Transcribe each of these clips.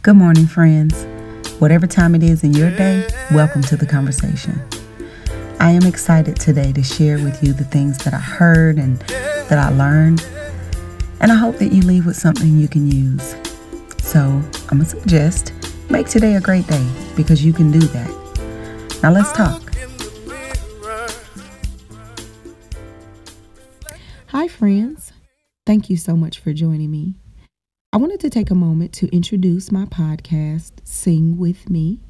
Good morning, friends. Whatever time it is in your day, welcome to the conversation. I am excited today to share with you the things that I heard and that I learned, and I hope that you leave with something you can use. So, I'm going to suggest make today a great day because you can do that. Now, let's talk. Hi, friends. Thank you so much for joining me. I wanted to take a moment to introduce my podcast, Sing With Me,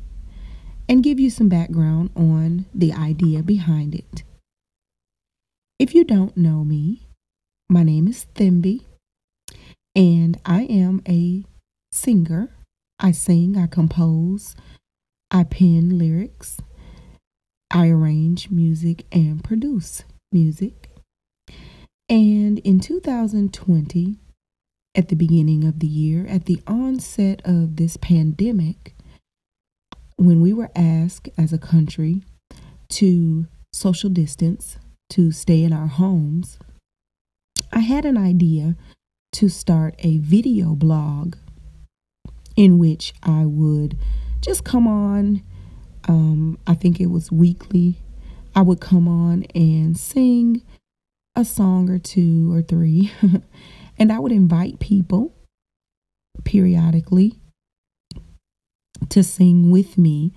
and give you some background on the idea behind it. If you don't know me, my name is Thembi, and I am a singer. I sing, I compose, I pen lyrics, I arrange music, and produce music. And in 2020, at the beginning of the year, at the onset of this pandemic, when we were asked as a country to social distance, to stay in our homes, I had an idea to start a video blog in which I would just come on. Um, I think it was weekly. I would come on and sing a song or two or three And I would invite people periodically to sing with me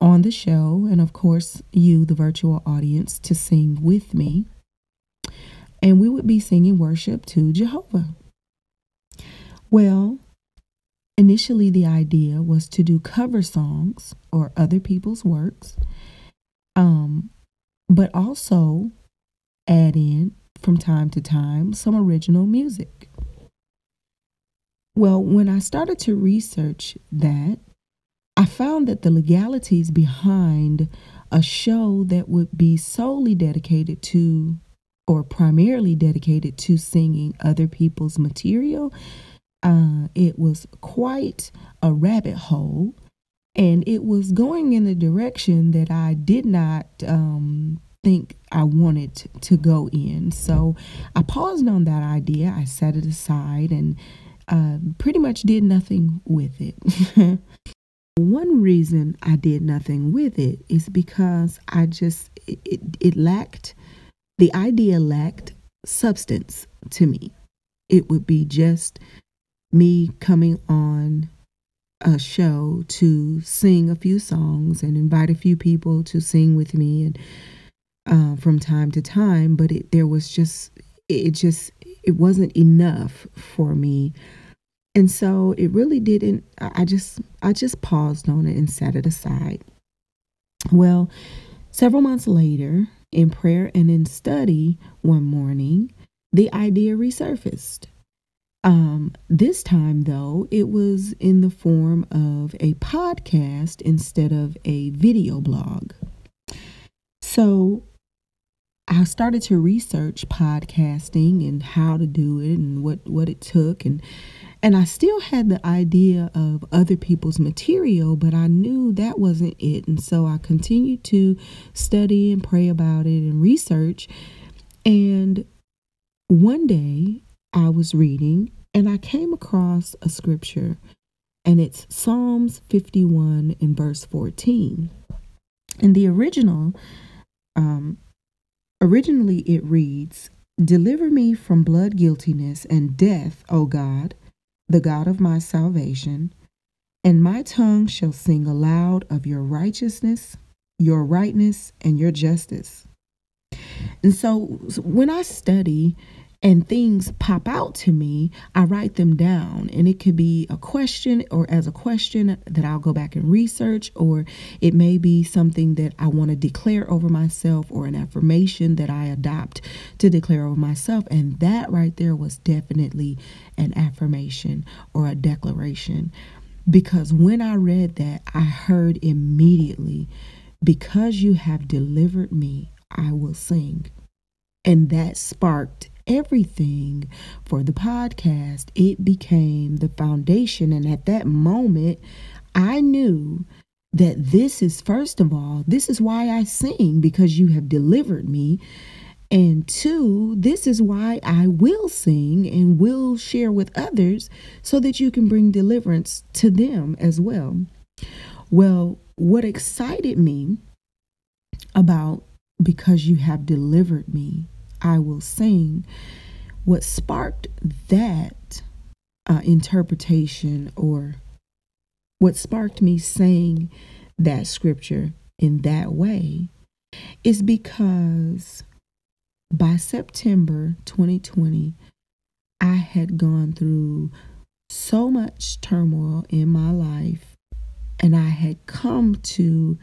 on the show. And of course, you, the virtual audience, to sing with me. And we would be singing worship to Jehovah. Well, initially the idea was to do cover songs or other people's works, um, but also add in from time to time some original music. Well, when I started to research that, I found that the legalities behind a show that would be solely dedicated to or primarily dedicated to singing other people's material, uh, it was quite a rabbit hole. And it was going in the direction that I did not um, think I wanted to go in. So I paused on that idea. I set it aside and uh, pretty much did nothing with it. One reason I did nothing with it is because I just, it, it, it lacked, the idea lacked substance to me. It would be just me coming on a show to sing a few songs and invite a few people to sing with me and uh, from time to time, but it, there was just, it just, it wasn't enough for me. And so it really didn't, I just, I just paused on it and set it aside. Well, several months later, in prayer and in study one morning, the idea resurfaced. Um, this time, though, it was in the form of a podcast instead of a video blog. So I started to research podcasting and how to do it and what, what it took and and I still had the idea of other people's material, but I knew that wasn't it. And so I continued to study and pray about it and research. And one day I was reading and I came across a scripture, and it's Psalms 51 and verse 14. And the original um, Originally, it reads Deliver me from blood guiltiness and death, O God, the God of my salvation, and my tongue shall sing aloud of your righteousness, your rightness, and your justice. And so when I study and things pop out to me, I write them down. And it could be a question or as a question that I'll go back and research, or it may be something that I want to declare over myself or an affirmation that I adopt to declare over myself. And that right there was definitely an affirmation or a declaration. Because when I read that, I heard immediately, Because you have delivered me, I will sing. And that sparked everything for the podcast. It became the foundation. And at that moment, I knew that this is, first of all, this is why I sing because you have delivered me. And two, this is why I will sing and will share with others so that you can bring deliverance to them as well. Well, what excited me about because you have delivered me, I will sing, what sparked that uh, interpretation or what sparked me saying that scripture in that way is because by September 2020, I had gone through so much turmoil in my life and I had come to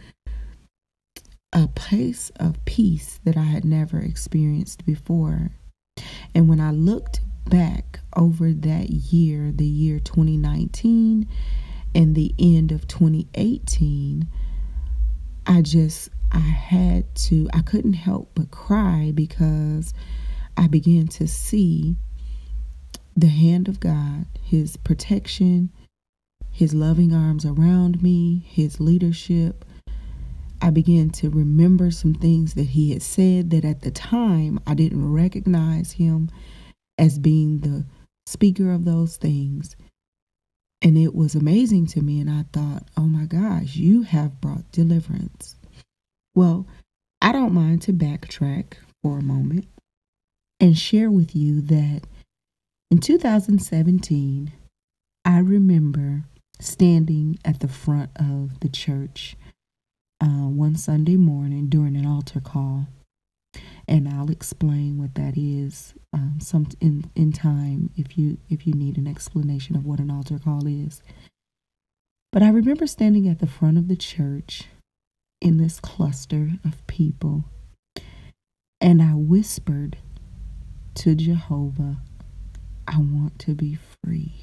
a place of peace that I had never experienced before. And when I looked back over that year, the year 2019 and the end of 2018, I just I had to I couldn't help but cry because I began to see the hand of God, his protection, his loving arms around me, his leadership. I began to remember some things that he had said that at the time I didn't recognize him as being the speaker of those things. And it was amazing to me. And I thought, oh my gosh, you have brought deliverance. Well, I don't mind to backtrack for a moment and share with you that in 2017, I remember standing at the front of the church uh, one Sunday morning during an altar call and I'll explain what that is um, some in in time if you if you need an explanation of what an altar call is. But I remember standing at the front of the church in this cluster of people, and I whispered to Jehovah, "I want to be free."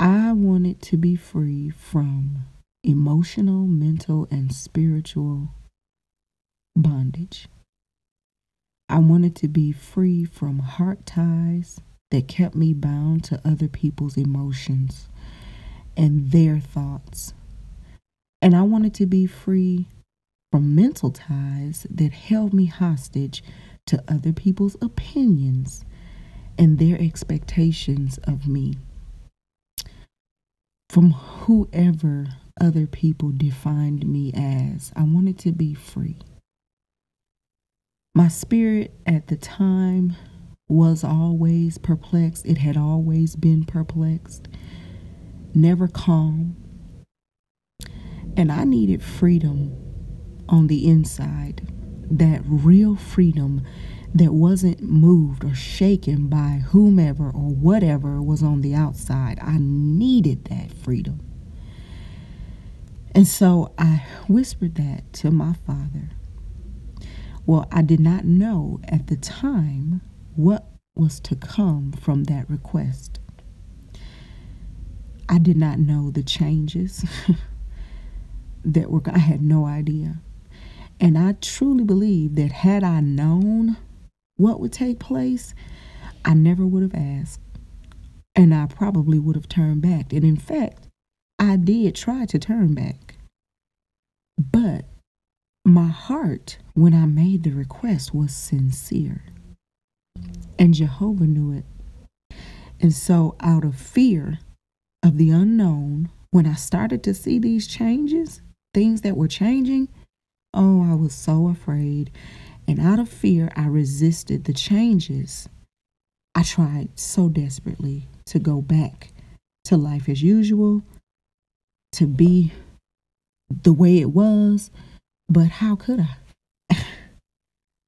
I wanted to be free from emotional, mental, and spiritual bondage. I wanted to be free from heart ties that kept me bound to other people's emotions and their thoughts. And I wanted to be free from mental ties that held me hostage to other people's opinions and their expectations of me. From whoever other people defined me as, I wanted to be free. My spirit at the time was always perplexed. It had always been perplexed, never calm. And I needed freedom on the inside, that real freedom that wasn't moved or shaken by whomever or whatever was on the outside. I needed that freedom. And so I whispered that to my father. Well, I did not know at the time what was to come from that request. I did not know the changes that were, I had no idea. And I truly believe that had I known what would take place, I never would have asked. And I probably would have turned back. And in fact, I did try to turn back. But my heart, when I made the request, was sincere. And Jehovah knew it. And so, out of fear of the unknown, when I started to see these changes, things that were changing, oh, I was so afraid. And out of fear, I resisted the changes. I tried so desperately to go back to life as usual, to be the way it was, but how could I?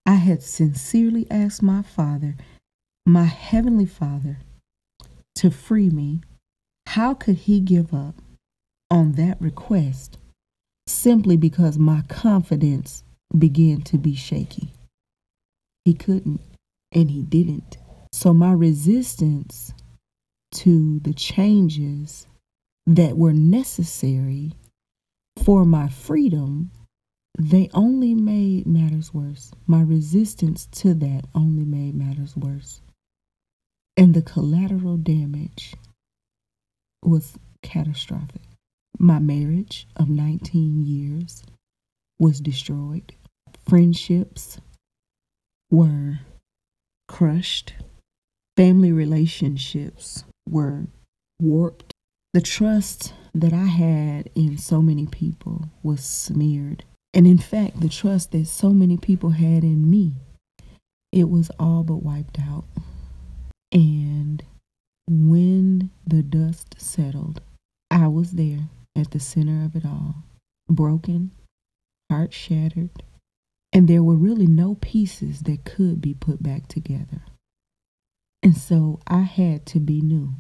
I had sincerely asked my Father, my Heavenly Father, to free me. How could He give up on that request simply because my confidence began to be shaky? He couldn't, and He didn't. So my resistance to the changes that were necessary for my freedom they only made matters worse. My resistance to that only made matters worse. And the collateral damage was catastrophic. My marriage of 19 years was destroyed. Friendships were crushed. Family relationships were warped. The trust that I had in so many people was smeared. And in fact, the trust that so many people had in me, it was all but wiped out. And when the dust settled, I was there at the center of it all, broken, heart shattered, and there were really no pieces that could be put back together. And so I had to be new.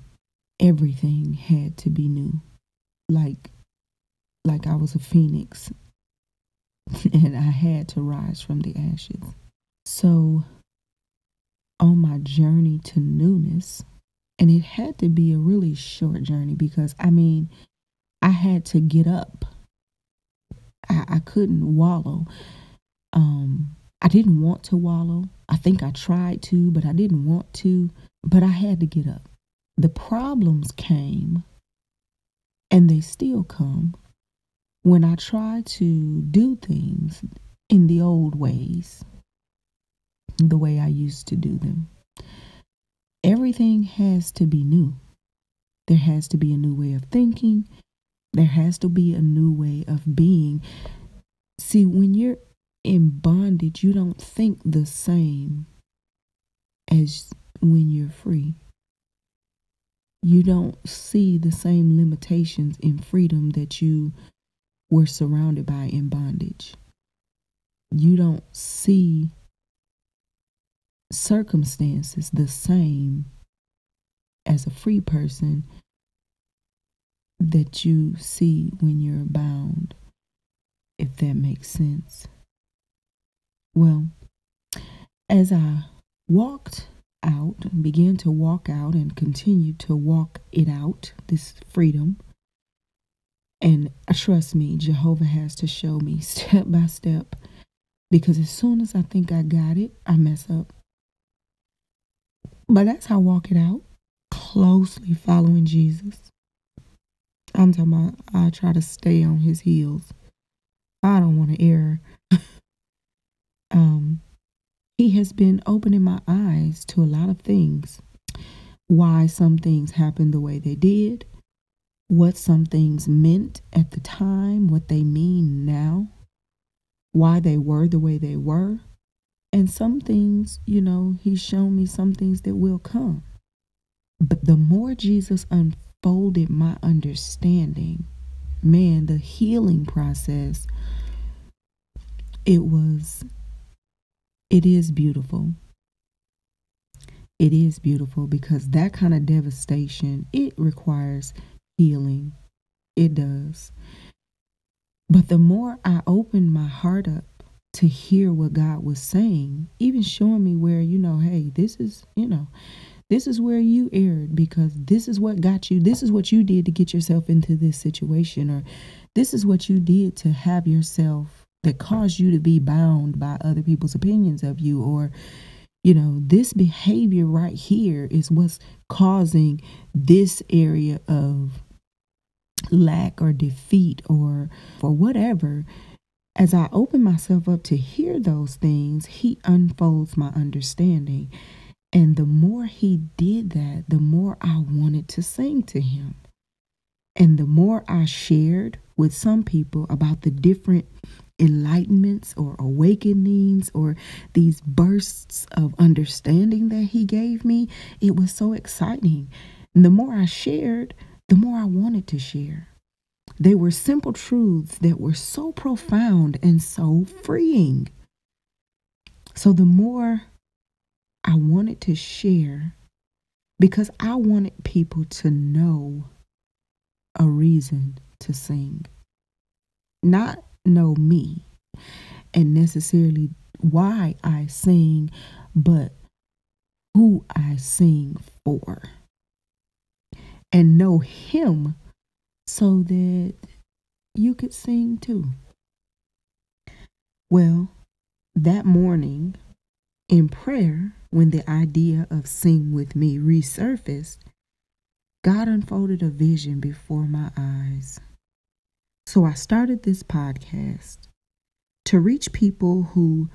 Everything had to be new. Like like I was a phoenix and I had to rise from the ashes. So on my journey to newness, and it had to be a really short journey because I mean, I had to get up. I, I couldn't wallow. Um, I didn't want to wallow. I think I tried to, but I didn't want to. But I had to get up. The problems came, and they still come, when I try to do things in the old ways, the way I used to do them. Everything has to be new. There has to be a new way of thinking. There has to be a new way of being. See, when you're in bondage, you don't think the same as when you're free. You don't see the same limitations in freedom that you were surrounded by in bondage. You don't see circumstances the same as a free person that you see when you're bound, if that makes sense. Well, as I walked out, and began to walk out and continued to walk it out, this freedom, and trust me, Jehovah has to show me step by step because as soon as I think I got it, I mess up. But that's how I walk it out, closely following Jesus. I'm talking about I try to stay on his heels. I don't want to err. um, he has been opening my eyes to a lot of things. Why some things happened the way they did, what some things meant at the time, what they mean now, why they were the way they were. And some things, you know, he's shown me some things that will come. But the more Jesus unfolded my understanding, man, the healing process, it was, it is beautiful. It is beautiful because that kind of devastation, it requires healing. It does. But the more I opened my heart up to hear what God was saying, even showing me where, you know, hey, this is, you know, this is where you erred because this is what got you. This is what you did to get yourself into this situation, or this is what you did to have yourself that cause you to be bound by other people's opinions of you, or, you know, this behavior right here is what's causing this area of lack or defeat or for whatever, as I open myself up to hear those things, he unfolds my understanding. And the more he did that, the more I wanted to sing to him. And the more I shared with some people about the different enlightenments or awakenings or these bursts of understanding that he gave me, it was so exciting. And the more I shared, the more I wanted to share. They were simple truths that were so profound and so freeing. So the more I wanted to share, because I wanted people to know a reason to sing, not know me and necessarily why I sing, but who I sing for and know Him so that you could sing too. Well, that morning in prayer, when the idea of Sing With Me resurfaced, God unfolded a vision before my eyes. So I started this podcast to reach people who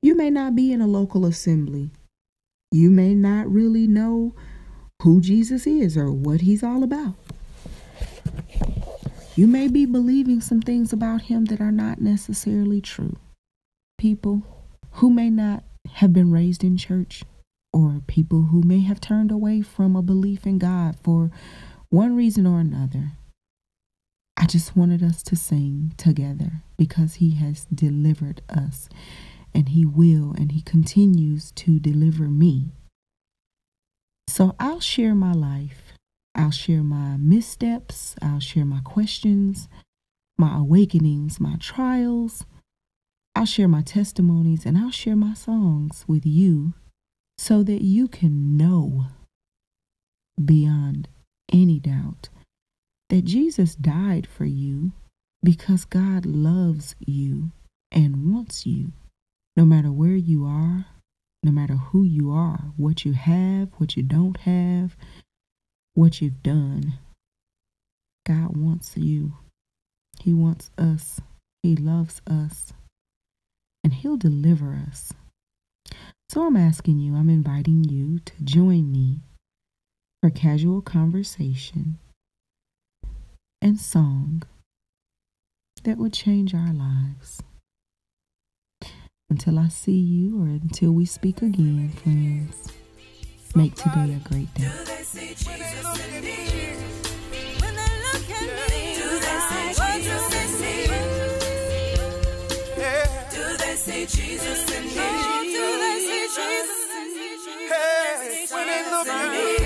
you may not be in a local assembly. You may not really know who Jesus is or what he's all about. You may be believing some things about him that are not necessarily true. People who may not have been raised in church, or people who may have turned away from a belief in God for one reason or another. I just wanted us to sing together because He has delivered us and He will and He continues to deliver me. So I'll share my life. I'll share my missteps. I'll share my questions, my awakenings, my trials. I'll share my testimonies and I'll share my songs with you so that you can know beyond any doubt that Jesus died for you because God loves you and wants you. No matter where you are, no matter who you are, what you have, what you don't have, what you've done, God wants you. He wants us. He loves us. And He'll deliver us. So I'm asking you, I'm inviting you to join me for casual conversation and song that would change our lives. Until I see you or until we speak again, friends, make today a great day. Do they see Jesus in me. Oh, do they see Jesus Do they see Jesus in me? Hey, when they look